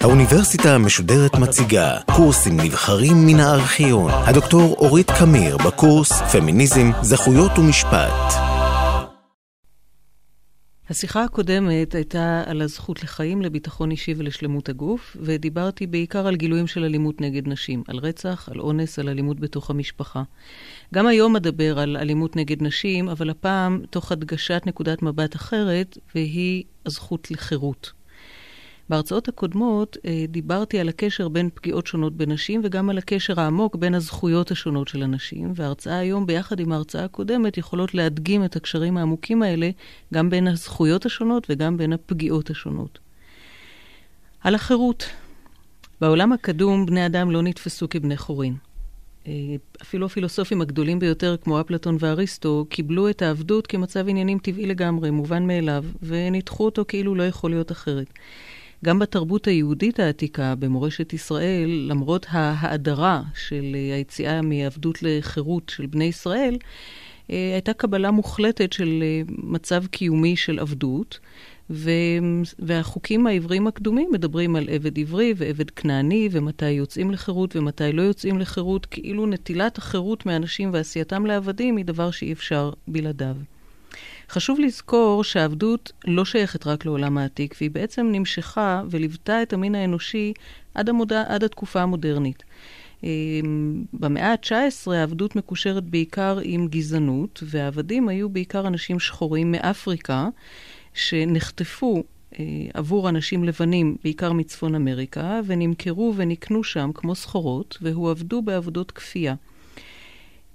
האוניברסיטה המשודרת מציגה קורסים נבחרים מן הארכיון. הדוקטור אורית קמיר בקורס פמיניזם, זכויות ומשפט. השיחה הקודמת הייתה על הזכות לחיים, לביטחון אישי ולשלמות הגוף, ודיברתי בעיקר על גילויים של אלימות נגד נשים, על רצח, על אונס, על אלימות בתוך המשפחה. גם היום אדבר על אלימות נגד נשים, אבל הפעם תוך הדגשת נקודת מבט אחרת, והיא הזכות לחירות. בהרצאות הקודמות אה, דיברתי על הקשר בין פגיעות שונות בנשים וגם על הקשר העמוק בין הזכויות השונות של הנשים, וההרצאה היום ביחד עם ההרצאה הקודמת יכולות להדגים את הקשרים העמוקים האלה גם בין הזכויות השונות וגם בין הפגיעות השונות. על החירות. בעולם הקדום בני אדם לא נתפסו כבני חורין. אה, אפילו הפילוסופים הגדולים ביותר, כמו אפלטון ואריסטו, קיבלו את העבדות כמצב עניינים טבעי לגמרי, מובן מאליו, וניתחו אותו כאילו לא יכול להיות אחרת. גם בתרבות היהודית העתיקה, במורשת ישראל, למרות ההאדרה של היציאה מעבדות לחירות של בני ישראל, אה, הייתה קבלה מוחלטת של אה, מצב קיומי של עבדות, והחוקים העבריים הקדומים מדברים על עבד עברי ועבד כנעני, ומתי יוצאים לחירות ומתי לא יוצאים לחירות, כאילו נטילת החירות מאנשים ועשייתם לעבדים היא דבר שאי אפשר בלעדיו. חשוב לזכור שהעבדות לא שייכת רק לעולם העתיק, והיא בעצם נמשכה וליוותה את המין האנושי עד, המודע, עד התקופה המודרנית. אמ, במאה ה-19 העבדות מקושרת בעיקר עם גזענות, והעבדים היו בעיקר אנשים שחורים מאפריקה, שנחטפו אה, עבור אנשים לבנים, בעיקר מצפון אמריקה, ונמכרו ונקנו שם כמו סחורות, והועבדו בעבודות כפייה.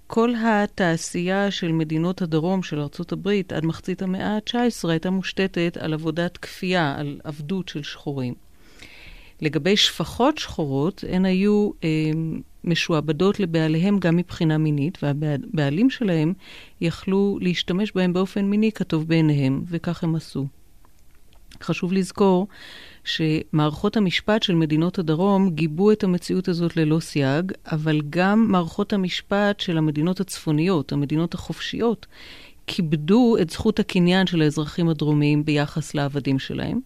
כל התעשייה של מדינות הדרום של הברית עד מחצית המאה ה-19 הייתה מושתתת על עבודת כפייה, על עבדות של שחורים. לגבי שפחות שחורות, הן היו אה, משועבדות לבעליהם גם מבחינה מינית, והבעלים שלהם יכלו להשתמש בהם באופן מיני כטוב בעיניהם, וכך הם עשו. חשוב לזכור שמערכות המשפט של מדינות הדרום גיבו את המציאות הזאת ללא סייג, אבל גם מערכות המשפט של המדינות הצפוניות, המדינות החופשיות, כיבדו את זכות הקניין של האזרחים הדרומיים ביחס לעבדים שלהם.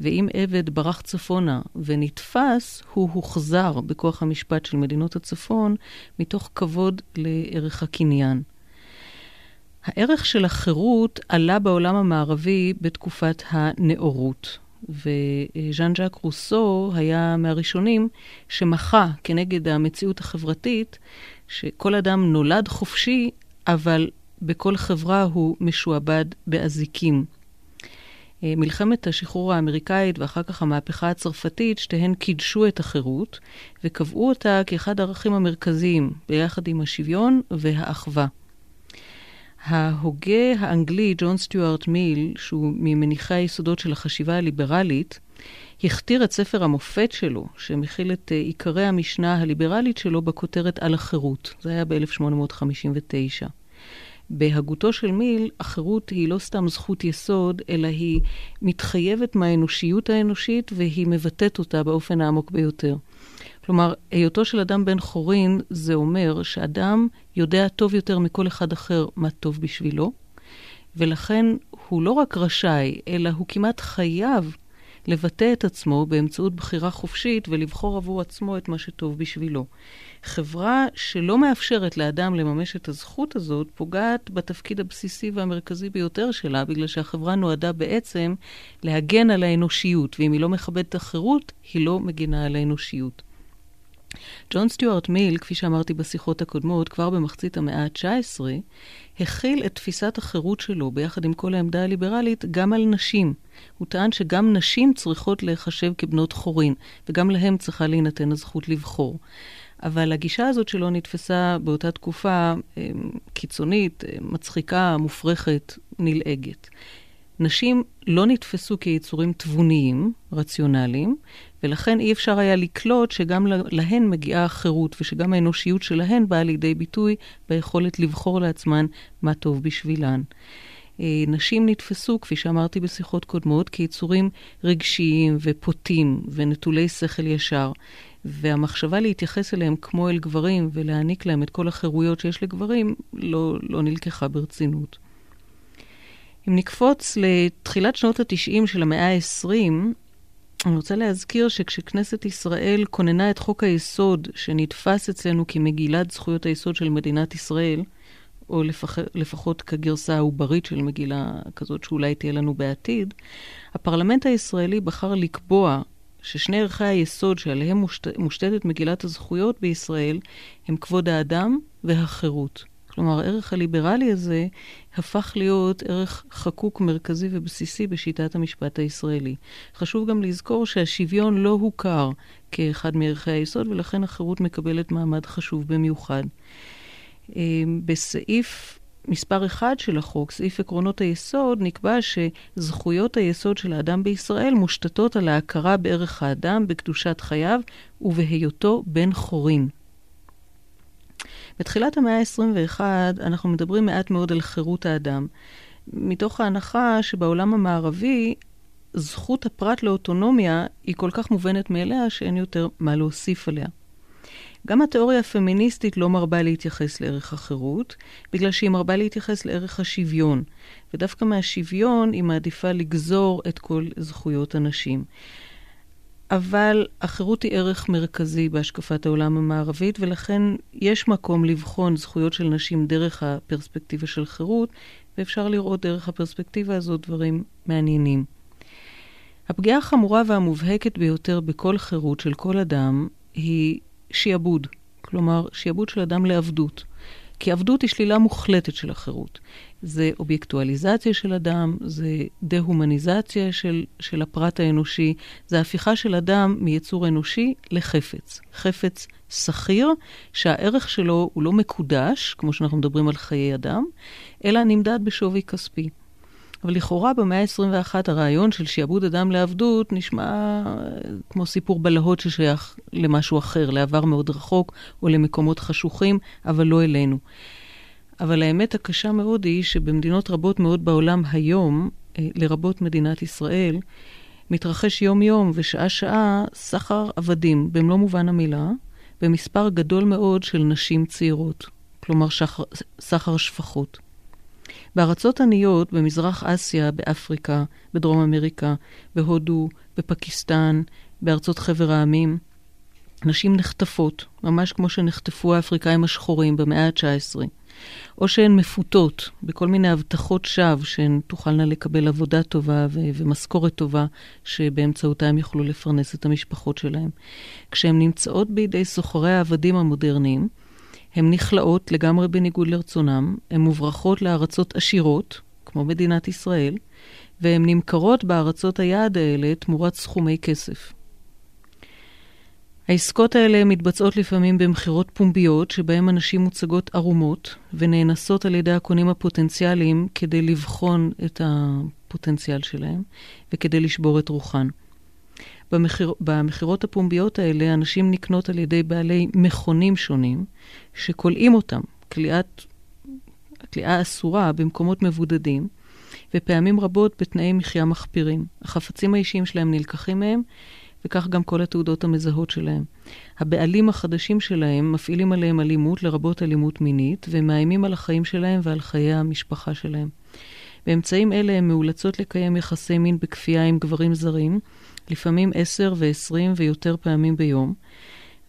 ואם עבד ברח צפונה ונתפס, הוא הוחזר בכוח המשפט של מדינות הצפון מתוך כבוד לערך הקניין. הערך של החירות עלה בעולם המערבי בתקופת הנאורות. וז'אן ז'אק רוסו היה מהראשונים שמחה כנגד המציאות החברתית, שכל אדם נולד חופשי, אבל בכל חברה הוא משועבד באזיקים. אה, מלחמת השחרור האמריקאית ואחר כך המהפכה הצרפתית, שתיהן קידשו את החירות וקבעו אותה כאחד הערכים המרכזיים, ביחד עם השוויון והאחווה. ההוגה האנגלי ג'ון סטיוארט מיל, שהוא ממניחי היסודות של החשיבה הליברלית, הכתיר את ספר המופת שלו, שמכיל את uh, עיקרי המשנה הליברלית שלו בכותרת על החירות. זה היה ב-1859. בהגותו של מיל, החירות היא לא סתם זכות יסוד, אלא היא מתחייבת מהאנושיות האנושית והיא מבטאת אותה באופן העמוק ביותר. כלומר, היותו של אדם בן חורין, זה אומר שאדם יודע טוב יותר מכל אחד אחר מה טוב בשבילו, ולכן הוא לא רק רשאי, אלא הוא כמעט חייב לבטא את עצמו באמצעות בחירה חופשית ולבחור עבור עצמו את מה שטוב בשבילו. חברה שלא מאפשרת לאדם לממש את הזכות הזאת, פוגעת בתפקיד הבסיסי והמרכזי ביותר שלה, בגלל שהחברה נועדה בעצם להגן על האנושיות, ואם היא לא מכבדת החירות, היא לא מגינה על האנושיות. ג'ון סטיוארט מיל, כפי שאמרתי בשיחות הקודמות, כבר במחצית המאה ה-19, הכיל את תפיסת החירות שלו, ביחד עם כל העמדה הליברלית, גם על נשים. הוא טען שגם נשים צריכות להיחשב כבנות חורין, וגם להם צריכה להינתן הזכות לבחור. אבל הגישה הזאת שלו נתפסה באותה תקופה אה, קיצונית, אה, מצחיקה, מופרכת, נלעגת. נשים לא נתפסו כיצורים תבוניים, רציונליים, ולכן אי אפשר היה לקלוט שגם להן מגיעה החירות, ושגם האנושיות שלהן באה לידי ביטוי ביכולת לבחור לעצמן מה טוב בשבילן. אה, נשים נתפסו, כפי שאמרתי בשיחות קודמות, כיצורים רגשיים ופוטים ונטולי שכל ישר. והמחשבה להתייחס אליהם כמו אל גברים ולהעניק להם את כל החירויות שיש לגברים, לא, לא נלקחה ברצינות. אם נקפוץ לתחילת שנות ה-90 של המאה ה-20, אני רוצה להזכיר שכשכנסת ישראל כוננה את חוק היסוד, שנתפס אצלנו כמגילת זכויות היסוד של מדינת ישראל, או לפח, לפחות כגרסה העוברית של מגילה כזאת שאולי תהיה לנו בעתיד, הפרלמנט הישראלי בחר לקבוע ששני ערכי היסוד שעליהם מושת, מושתתת מגילת הזכויות בישראל הם כבוד האדם והחירות. כלומר, הערך הליברלי הזה הפך להיות ערך חקוק מרכזי ובסיסי בשיטת המשפט הישראלי. חשוב גם לזכור שהשוויון לא הוכר כאחד מערכי היסוד, ולכן החירות מקבלת מעמד חשוב במיוחד. אמ, בסעיף מספר אחד של החוק, סעיף עקרונות היסוד, נקבע שזכויות היסוד של האדם בישראל מושתתות על ההכרה בערך האדם, בקדושת חייו ובהיותו בן חורין. בתחילת המאה ה-21 אנחנו מדברים מעט מאוד על חירות האדם, מתוך ההנחה שבעולם המערבי זכות הפרט לאוטונומיה היא כל כך מובנת מאליה שאין יותר מה להוסיף עליה. גם התיאוריה הפמיניסטית לא מרבה להתייחס לערך החירות, בגלל שהיא מרבה להתייחס לערך השוויון, ודווקא מהשוויון היא מעדיפה לגזור את כל זכויות הנשים. אבל החירות היא ערך מרכזי בהשקפת העולם המערבית, ולכן יש מקום לבחון זכויות של נשים דרך הפרספקטיבה של חירות, ואפשר לראות דרך הפרספקטיבה הזאת דברים מעניינים. הפגיעה החמורה והמובהקת ביותר בכל חירות של כל אדם היא שיעבוד, כלומר שיעבוד של אדם לעבדות. כי עבדות היא שלילה מוחלטת של החירות. זה אובייקטואליזציה של אדם, זה דה-הומניזציה של, של הפרט האנושי, זה הפיכה של אדם מיצור אנושי לחפץ. חפץ שכיר, שהערך שלו הוא לא מקודש, כמו שאנחנו מדברים על חיי אדם, אלא נמדד בשווי כספי. אבל לכאורה במאה ה-21 הרעיון של שיעבוד אדם לעבדות נשמע אה, כמו סיפור בלהות ששייך למשהו אחר, לעבר מאוד רחוק או למקומות חשוכים, אבל לא אלינו. אבל האמת הקשה מאוד היא שבמדינות רבות מאוד בעולם היום, אה, לרבות מדינת ישראל, מתרחש יום-יום ושעה-שעה סחר עבדים, במלוא מובן המילה, במספר גדול מאוד של נשים צעירות, כלומר שחר, סחר שפחות. בארצות עניות, במזרח אסיה, באפריקה, בדרום אמריקה, בהודו, בפקיסטן, בארצות חבר העמים, נשים נחטפות, ממש כמו שנחטפו האפריקאים השחורים במאה ה-19, או שהן מפותות בכל מיני הבטחות שווא שהן תוכלנה לקבל עבודה טובה ו- ומשכורת טובה, שבאמצעותה הם יוכלו לפרנס את המשפחות שלהם. כשהן נמצאות בידי סוחרי העבדים המודרניים, הן נכלאות לגמרי בניגוד לרצונם, הן מוברחות לארצות עשירות, כמו מדינת ישראל, והן נמכרות בארצות היעד האלה תמורת סכומי כסף. העסקות האלה מתבצעות לפעמים במכירות פומביות, שבהן הנשים מוצגות ערומות ונאנסות על ידי הקונים הפוטנציאליים כדי לבחון את הפוטנציאל שלהם וכדי לשבור את רוחן. במחיר, במכירות הפומביות האלה אנשים נקנות על ידי בעלי מכונים שונים, שכולאים אותם, כליאה אסורה במקומות מבודדים, ופעמים רבות בתנאי מחיה מחפירים. החפצים האישיים שלהם נלקחים מהם, וכך גם כל התעודות המזהות שלהם. הבעלים החדשים שלהם מפעילים עליהם אלימות, לרבות אלימות מינית, ומאיימים על החיים שלהם ועל חיי המשפחה שלהם. באמצעים אלה הן מאולצות לקיים יחסי מין בכפייה עם גברים זרים, לפעמים עשר ועשרים ויותר פעמים ביום,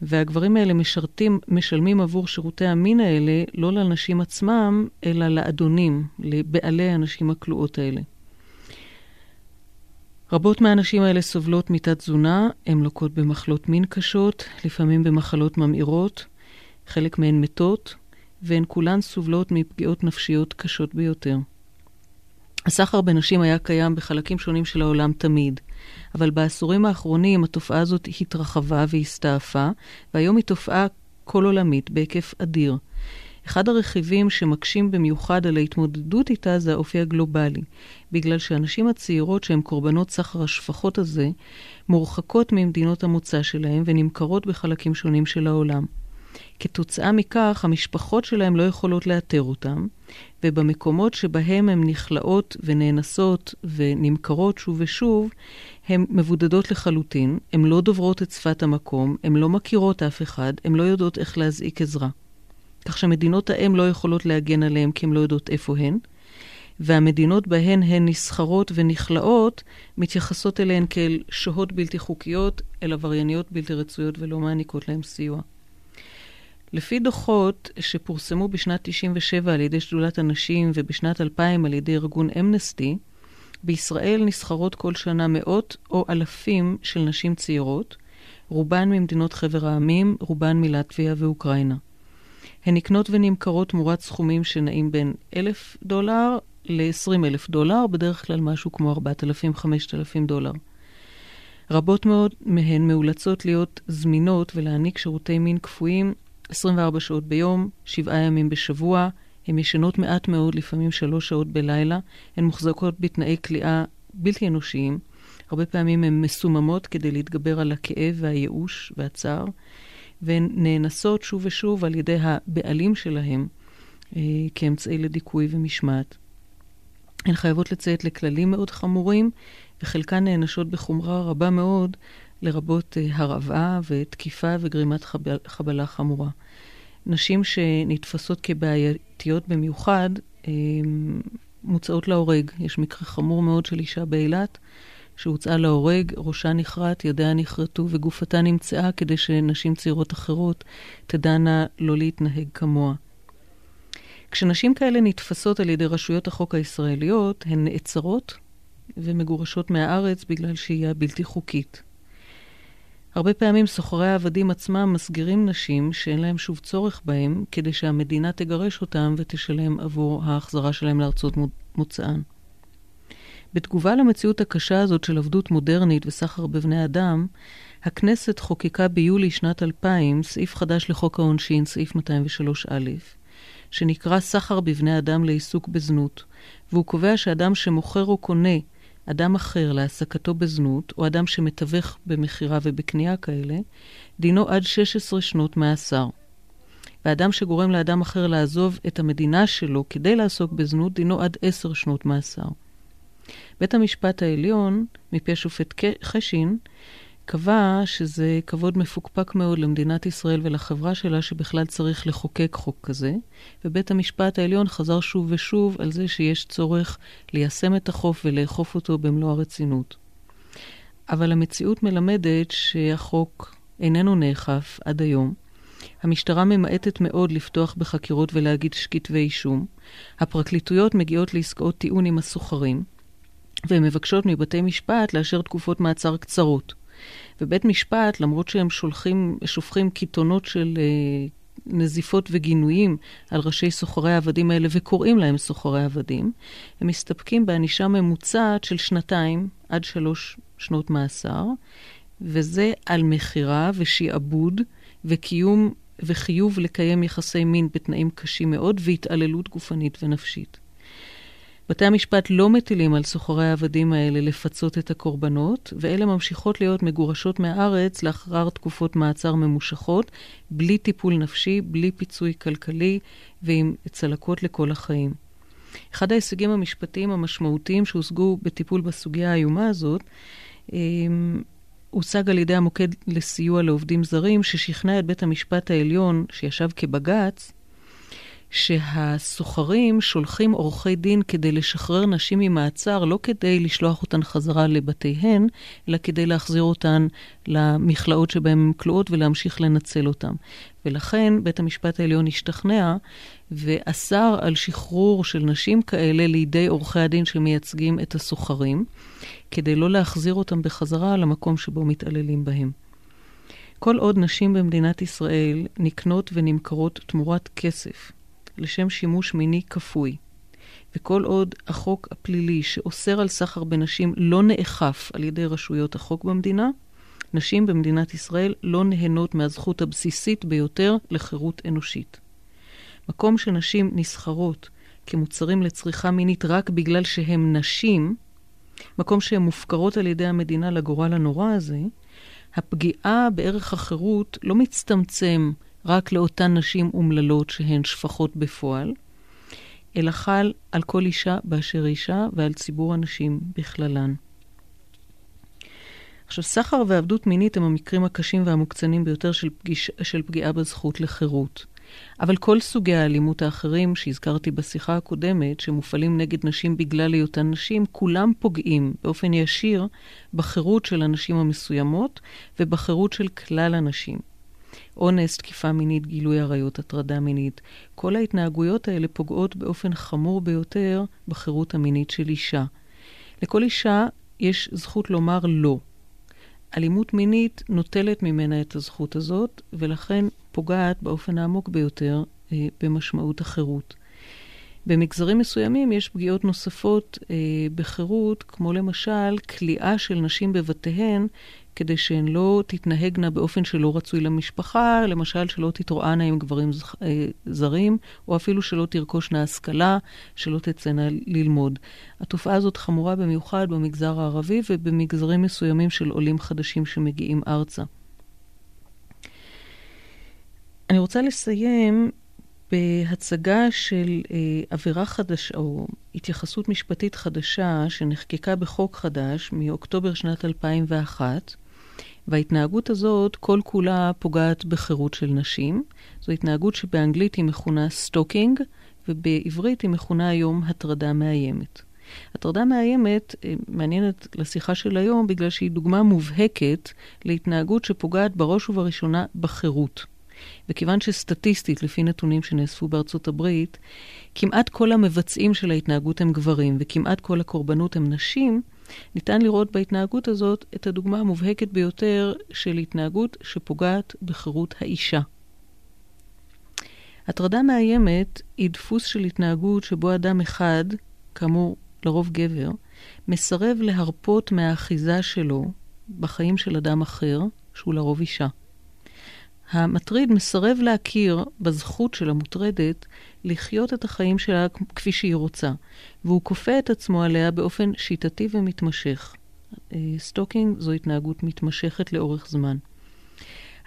והגברים האלה משרתים, משלמים עבור שירותי המין האלה לא לנשים עצמם, אלא לאדונים, לבעלי הנשים הכלואות האלה. רבות מהנשים האלה סובלות מתת-תזונה, הן לוקות במחלות מין קשות, לפעמים במחלות ממאירות, חלק מהן מתות, והן כולן סובלות מפגיעות נפשיות קשות ביותר. הסחר בנשים היה קיים בחלקים שונים של העולם תמיד, אבל בעשורים האחרונים התופעה הזאת התרחבה והסתעפה, והיום היא תופעה כל עולמית בהיקף אדיר. אחד הרכיבים שמקשים במיוחד על ההתמודדות איתה זה האופי הגלובלי, בגלל שהנשים הצעירות שהן קורבנות סחר השפחות הזה, מורחקות ממדינות המוצא שלהן ונמכרות בחלקים שונים של העולם. כתוצאה מכך, המשפחות שלהם לא יכולות לאתר אותם, ובמקומות שבהם הן נכלאות ונאנסות ונמכרות שוב ושוב, הן מבודדות לחלוטין, הן לא דוברות את שפת המקום, הן לא מכירות אף אחד, הן לא יודעות איך להזעיק עזרה. כך שמדינות האם לא יכולות להגן עליהן כי הן לא יודעות איפה הן, והמדינות בהן הן נסחרות ונכלאות, מתייחסות אליהן כאל שוהות בלתי חוקיות, אל עברייניות בלתי רצויות ולא מעניקות להן סיוע. לפי דוחות שפורסמו בשנת 97 על ידי שדולת הנשים ובשנת 2000 על ידי ארגון אמנסטי, בישראל נסחרות כל שנה מאות או אלפים של נשים צעירות, רובן ממדינות חבר העמים, רובן מלטביה ואוקראינה. הן נקנות ונמכרות תמורת סכומים שנעים בין אלף דולר ל-20 אלף דולר, בדרך כלל משהו כמו 4,000-5,000 דולר. רבות מאוד מהן מאולצות להיות זמינות ולהעניק שירותי מין קפואים 24 שעות ביום, שבעה ימים בשבוע. הן ישנות מעט מאוד, לפעמים שלוש שעות בלילה. הן מוחזקות בתנאי כליאה בלתי אנושיים. הרבה פעמים הן מסוממות כדי להתגבר על הכאב והייאוש והצער, והן נאנסות שוב ושוב על ידי הבעלים שלהם אה, כאמצעי לדיכוי ומשמעת. הן חייבות לציית לכללים מאוד חמורים, וחלקן נענשות בחומרה רבה מאוד לרבות אה, הרעבה ותקיפה וגרימת חבל, חבלה חמורה. נשים שנתפסות כבעייתיות במיוחד אה, מוצאות להורג. יש מקרה חמור מאוד של אישה באילת שהוצאה להורג, ראשה נכרת, ידיה נכרתו וגופתה נמצאה כדי שנשים צעירות אחרות תדענה לא להתנהג כמוה. כשנשים כאלה נתפסות על ידי רשויות החוק הישראליות, הן נעצרות ומגורשות מהארץ בגלל שהייה בלתי חוקית. הרבה פעמים סוחרי העבדים עצמם מסגירים נשים שאין להם שוב צורך בהם, כדי שהמדינה תגרש אותם ותשלם עבור ההחזרה שלהם לארצות מוצאן. בתגובה למציאות הקשה הזאת של עבדות מודרנית וסחר בבני אדם, הכנסת חוקקה ביולי שנת 2000 סעיף חדש לחוק העונשין, סעיף 203א, שנקרא סחר בבני אדם לעיסוק בזנות, והוא קובע שאדם שמוכר או קונה אדם אחר להעסקתו בזנות, או אדם שמתווך במכירה ובקנייה כאלה, דינו עד 16 שנות מאסר. ואדם שגורם לאדם אחר לעזוב את המדינה שלו כדי לעסוק בזנות, דינו עד 10 שנות מאסר. בית המשפט העליון, מפי השופט חשין, קבע שזה כבוד מפוקפק מאוד למדינת ישראל ולחברה שלה שבכלל צריך לחוקק חוק כזה, ובית המשפט העליון חזר שוב ושוב על זה שיש צורך ליישם את החוף ולאכוף אותו במלוא הרצינות. אבל המציאות מלמדת שהחוק איננו נאכף עד היום. המשטרה ממעטת מאוד לפתוח בחקירות ולהגיש כתבי אישום. הפרקליטויות מגיעות לעסקאות טיעון עם הסוחרים, והן מבקשות מבתי משפט לאשר תקופות מעצר קצרות. ובית משפט, למרות שהם שולחים, שופכים קיתונות של אה, נזיפות וגינויים על ראשי סוחרי העבדים האלה וקוראים להם סוחרי עבדים, הם מסתפקים בענישה ממוצעת של שנתיים עד שלוש שנות מאסר, וזה על מכירה ושעבוד וקיום וחיוב לקיים יחסי מין בתנאים קשים מאוד והתעללות גופנית ונפשית. בתי המשפט לא מטילים על סוחרי העבדים האלה לפצות את הקורבנות, ואלה ממשיכות להיות מגורשות מהארץ לאחר תקופות מעצר ממושכות, בלי טיפול נפשי, בלי פיצוי כלכלי ועם צלקות לכל החיים. אחד ההישגים המשפטיים המשמעותיים שהושגו בטיפול בסוגיה האיומה הזאת, אמ, הושג על ידי המוקד לסיוע לעובדים זרים, ששכנע את בית המשפט העליון, שישב כבג"ץ, שהסוחרים שולחים עורכי דין כדי לשחרר נשים ממעצר, לא כדי לשלוח אותן חזרה לבתיהן, אלא כדי להחזיר אותן למכלאות שבהן הן כלואות ולהמשיך לנצל אותן. ולכן בית המשפט העליון השתכנע ואסר על שחרור של נשים כאלה לידי עורכי הדין שמייצגים את הסוחרים, כדי לא להחזיר אותם בחזרה למקום שבו מתעללים בהם. כל עוד נשים במדינת ישראל נקנות ונמכרות תמורת כסף לשם שימוש מיני כפוי. וכל עוד החוק הפלילי שאוסר על סחר בנשים לא נאכף על ידי רשויות החוק במדינה, נשים במדינת ישראל לא נהנות מהזכות הבסיסית ביותר לחירות אנושית. מקום שנשים נסחרות כמוצרים לצריכה מינית רק בגלל שהן נשים, מקום שהן מופקרות על ידי המדינה לגורל הנורא הזה, הפגיעה בערך החירות לא מצטמצם רק לאותן נשים אומללות שהן שפחות בפועל, אלא חל על כל אישה באשר אישה ועל ציבור הנשים בכללן. עכשיו, סחר ועבדות מינית הם המקרים הקשים והמוקצנים ביותר של, פגיש, של פגיעה בזכות לחירות. אבל כל סוגי האלימות האחרים שהזכרתי בשיחה הקודמת, שמופעלים נגד נשים בגלל היותן נשים, כולם פוגעים באופן ישיר בחירות של הנשים המסוימות ובחירות של כלל הנשים. אונס, תקיפה מינית, גילוי עריות, הטרדה מינית. כל ההתנהגויות האלה פוגעות באופן חמור ביותר בחירות המינית של אישה. לכל אישה יש זכות לומר לא. אלימות מינית נוטלת ממנה את הזכות הזאת, ולכן פוגעת באופן העמוק ביותר אה, במשמעות החירות. במגזרים מסוימים יש פגיעות נוספות אה, בחירות, כמו למשל כליאה של נשים בבתיהן, כדי שהן לא תתנהגנה באופן שלא רצוי למשפחה, למשל שלא תתרוענה עם גברים אה, זרים, או אפילו שלא תרכושנה השכלה, שלא תצאנה ללמוד. התופעה הזאת חמורה במיוחד במגזר הערבי ובמגזרים מסוימים של עולים חדשים שמגיעים ארצה. אני רוצה לסיים בהצגה של אה, עבירה חדשה, או התייחסות משפטית חדשה, שנחקקה בחוק חדש מאוקטובר שנת 2001, וההתנהגות הזאת כל כולה פוגעת בחירות של נשים. זו התנהגות שבאנגלית היא מכונה stalking, ובעברית היא מכונה היום הטרדה מאיימת. הטרדה מאיימת אה, מעניינת לשיחה של היום בגלל שהיא דוגמה מובהקת להתנהגות שפוגעת בראש ובראשונה בחירות. וכיוון שסטטיסטית, לפי נתונים שנאספו בארצות הברית, כמעט כל המבצעים של ההתנהגות הם גברים וכמעט כל הקורבנות הם נשים, ניתן לראות בהתנהגות הזאת את הדוגמה המובהקת ביותר של התנהגות שפוגעת בחירות האישה. הטרדה מאיימת היא דפוס של התנהגות שבו אדם אחד, כאמור לרוב גבר, מסרב להרפות מהאחיזה שלו בחיים של אדם אחר, שהוא לרוב אישה. המטריד מסרב להכיר בזכות של המוטרדת לחיות את החיים שלה כפי שהיא רוצה, והוא כופה את עצמו עליה באופן שיטתי ומתמשך. אה, stalking זו התנהגות מתמשכת לאורך זמן.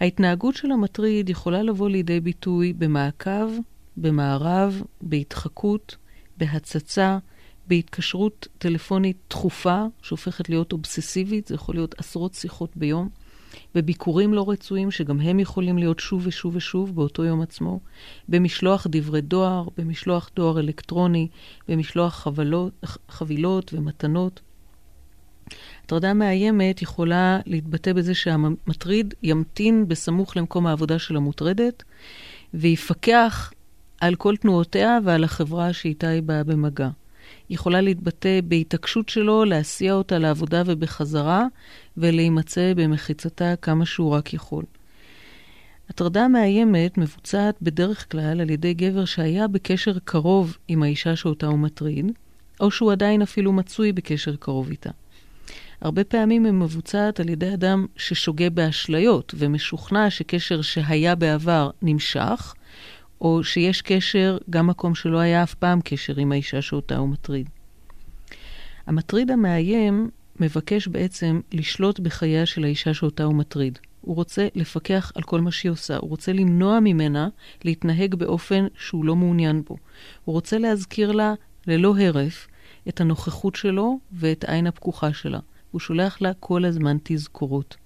ההתנהגות של המטריד יכולה לבוא לידי ביטוי במעקב, במארב, בהתחקות, בהצצה, בהתקשרות טלפונית תכופה, שהופכת להיות אובססיבית, זה יכול להיות עשרות שיחות ביום. בביקורים לא רצויים, שגם הם יכולים להיות שוב ושוב ושוב באותו יום עצמו, במשלוח דברי דואר, במשלוח דואר אלקטרוני, במשלוח חבלות, חבילות ומתנות. הטרדה מאיימת יכולה להתבטא בזה שהמטריד ימתין בסמוך למקום העבודה של המוטרדת, ויפקח על כל תנועותיה ועל החברה שאיתה היא באה במגע. יכולה להתבטא בהתעקשות שלו להסיע אותה לעבודה ובחזרה, ולהימצא במחיצתה כמה שהוא רק יכול. הטרדה מאיימת מבוצעת בדרך כלל על ידי גבר שהיה בקשר קרוב עם האישה שאותה הוא מטריד, או שהוא עדיין אפילו מצוי בקשר קרוב איתה. הרבה פעמים היא מבוצעת על ידי אדם ששוגה באשליות ומשוכנע שקשר שהיה בעבר נמשך, או שיש קשר גם מקום שלא היה אף פעם קשר עם האישה שאותה הוא מטריד. המטריד המאיים מבקש בעצם לשלוט בחייה של האישה שאותה הוא מטריד. הוא רוצה לפקח על כל מה שהיא עושה, הוא רוצה למנוע ממנה להתנהג באופן שהוא לא מעוניין בו. הוא רוצה להזכיר לה ללא הרף את הנוכחות שלו ואת העין הפקוחה שלה. הוא שולח לה כל הזמן תזכורות.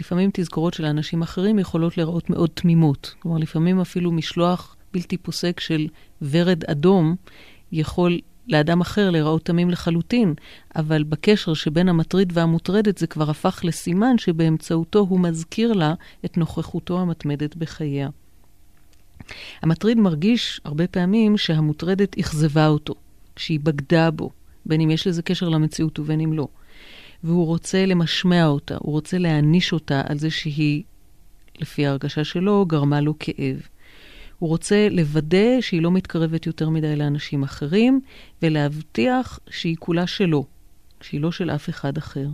לפעמים תזכורות של אנשים אחרים יכולות להיראות מאוד תמימות. כלומר, לפעמים אפילו משלוח בלתי פוסק של ורד אדום יכול לאדם אחר להיראות תמים לחלוטין, אבל בקשר שבין המטריד והמוטרדת זה כבר הפך לסימן שבאמצעותו הוא מזכיר לה את נוכחותו המתמדת בחייה. המטריד מרגיש הרבה פעמים שהמוטרדת אכזבה אותו, שהיא בגדה בו, בין אם יש לזה קשר למציאות ובין אם לא. והוא רוצה למשמע אותה, הוא רוצה להעניש אותה על זה שהיא, לפי ההרגשה שלו, גרמה לו כאב. הוא רוצה לוודא שהיא לא מתקרבת יותר מדי לאנשים אחרים, ולהבטיח שהיא כולה שלו, שהיא לא של אף אחד אחר.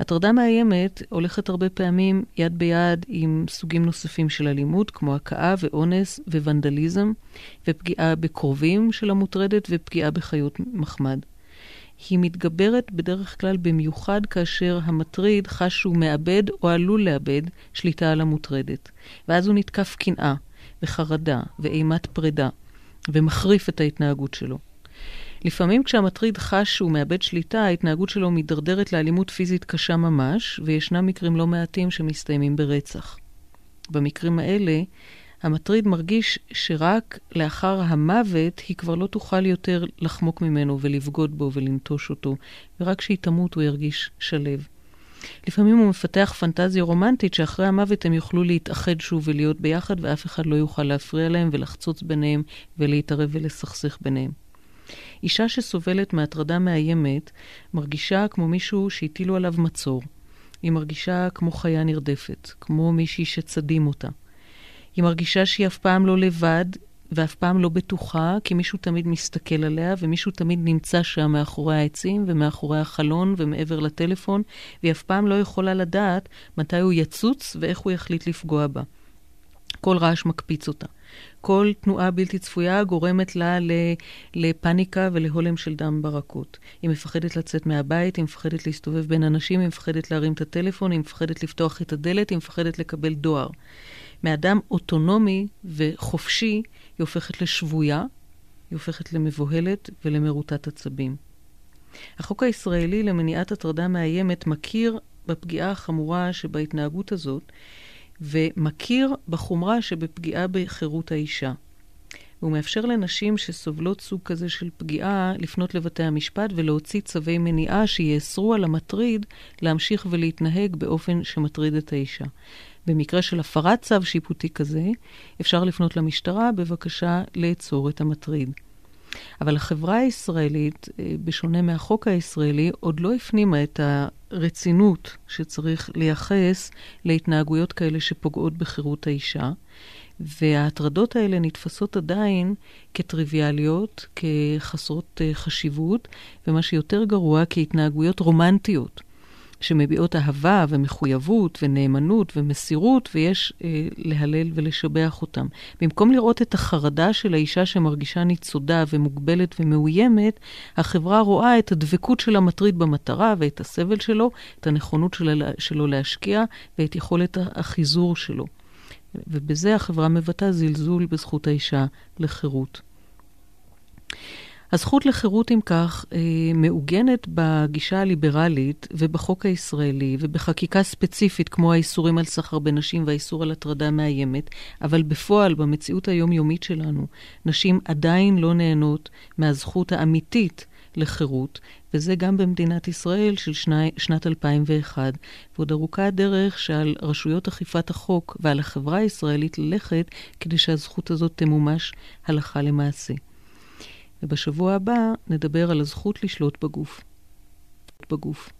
הטרדה מאיימת הולכת הרבה פעמים יד ביד עם סוגים נוספים של אלימות, כמו הכאה ואונס וונדליזם, ופגיעה בקרובים של המוטרדת ופגיעה בחיות מחמד. היא מתגברת בדרך כלל במיוחד כאשר המטריד חש שהוא מאבד או עלול לאבד שליטה על המוטרדת. ואז הוא נתקף קנאה וחרדה ואימת פרידה, ומחריף את ההתנהגות שלו. לפעמים כשהמטריד חש שהוא מאבד שליטה, ההתנהגות שלו מידרדרת לאלימות פיזית קשה ממש, וישנם מקרים לא מעטים שמסתיימים ברצח. במקרים האלה, המטריד מרגיש שרק לאחר המוות היא כבר לא תוכל יותר לחמוק ממנו ולבגוד בו ולנטוש אותו, ורק כשהיא תמות הוא ירגיש שלו. לפעמים הוא מפתח פנטזיה רומנטית שאחרי המוות הם יוכלו להתאחד שוב ולהיות ביחד ואף אחד לא יוכל להפריע להם ולחצוץ ביניהם ולהתערב ולסכסך ביניהם. אישה שסובלת מהטרדה מאיימת מרגישה כמו מישהו שהטילו עליו מצור. היא מרגישה כמו חיה נרדפת, כמו מישהי שצדים אותה. היא מרגישה שהיא אף פעם לא לבד ואף פעם לא בטוחה, כי מישהו תמיד מסתכל עליה ומישהו תמיד נמצא שם מאחורי העצים ומאחורי החלון ומעבר לטלפון, והיא אף פעם לא יכולה לדעת מתי הוא יצוץ ואיך הוא יחליט לפגוע בה. כל רעש מקפיץ אותה. כל תנועה בלתי צפויה גורמת לה לפניקה ולהולם של דם ברקות. היא מפחדת לצאת מהבית, היא מפחדת להסתובב בין אנשים, היא מפחדת להרים את הטלפון, היא מפחדת לפתוח את הדלת, היא מפחדת לקבל דואר. מאדם אוטונומי וחופשי, היא הופכת לשבויה, היא הופכת למבוהלת ולמרוטת עצבים. החוק הישראלי למניעת הטרדה מאיימת מכיר בפגיעה החמורה שבהתנהגות הזאת, ומכיר בחומרה שבפגיעה בחירות האישה. והוא מאפשר לנשים שסובלות סוג כזה של פגיעה לפנות לבתי המשפט ולהוציא צווי מניעה שיאסרו על המטריד להמשיך ולהתנהג באופן שמטריד את האישה. במקרה של הפרת צו שיפוטי כזה, אפשר לפנות למשטרה בבקשה לאצור את המטריד. אבל החברה הישראלית, אה, בשונה מהחוק הישראלי, עוד לא הפנימה את הרצינות שצריך לייחס להתנהגויות כאלה שפוגעות בחירות האישה, וההטרדות האלה נתפסות עדיין כטריוויאליות, כחסרות אה, חשיבות, ומה שיותר גרוע, כהתנהגויות רומנטיות. שמביעות אהבה ומחויבות ונאמנות ומסירות, ויש אה, להלל ולשבח אותם. במקום לראות את החרדה של האישה שמרגישה ניצודה ומוגבלת ומאוימת, החברה רואה את הדבקות של המטריד במטרה ואת הסבל שלו, את הנכונות של, שלו להשקיע ואת יכולת החיזור שלו. ובזה החברה מבטאה זלזול בזכות האישה לחירות. הזכות לחירות, אם כך, אה, מעוגנת בגישה הליברלית ובחוק הישראלי ובחקיקה ספציפית, כמו האיסורים על סחר בנשים והאיסור על הטרדה מאיימת, אבל בפועל, במציאות היומיומית שלנו, נשים עדיין לא נהנות מהזכות האמיתית לחירות, וזה גם במדינת ישראל של שני, שנת 2001. ועוד ארוכה הדרך שעל רשויות אכיפת החוק ועל החברה הישראלית ללכת כדי שהזכות הזאת תמומש הלכה למעשה. ובשבוע הבא נדבר על הזכות לשלוט בגוף. בגוף.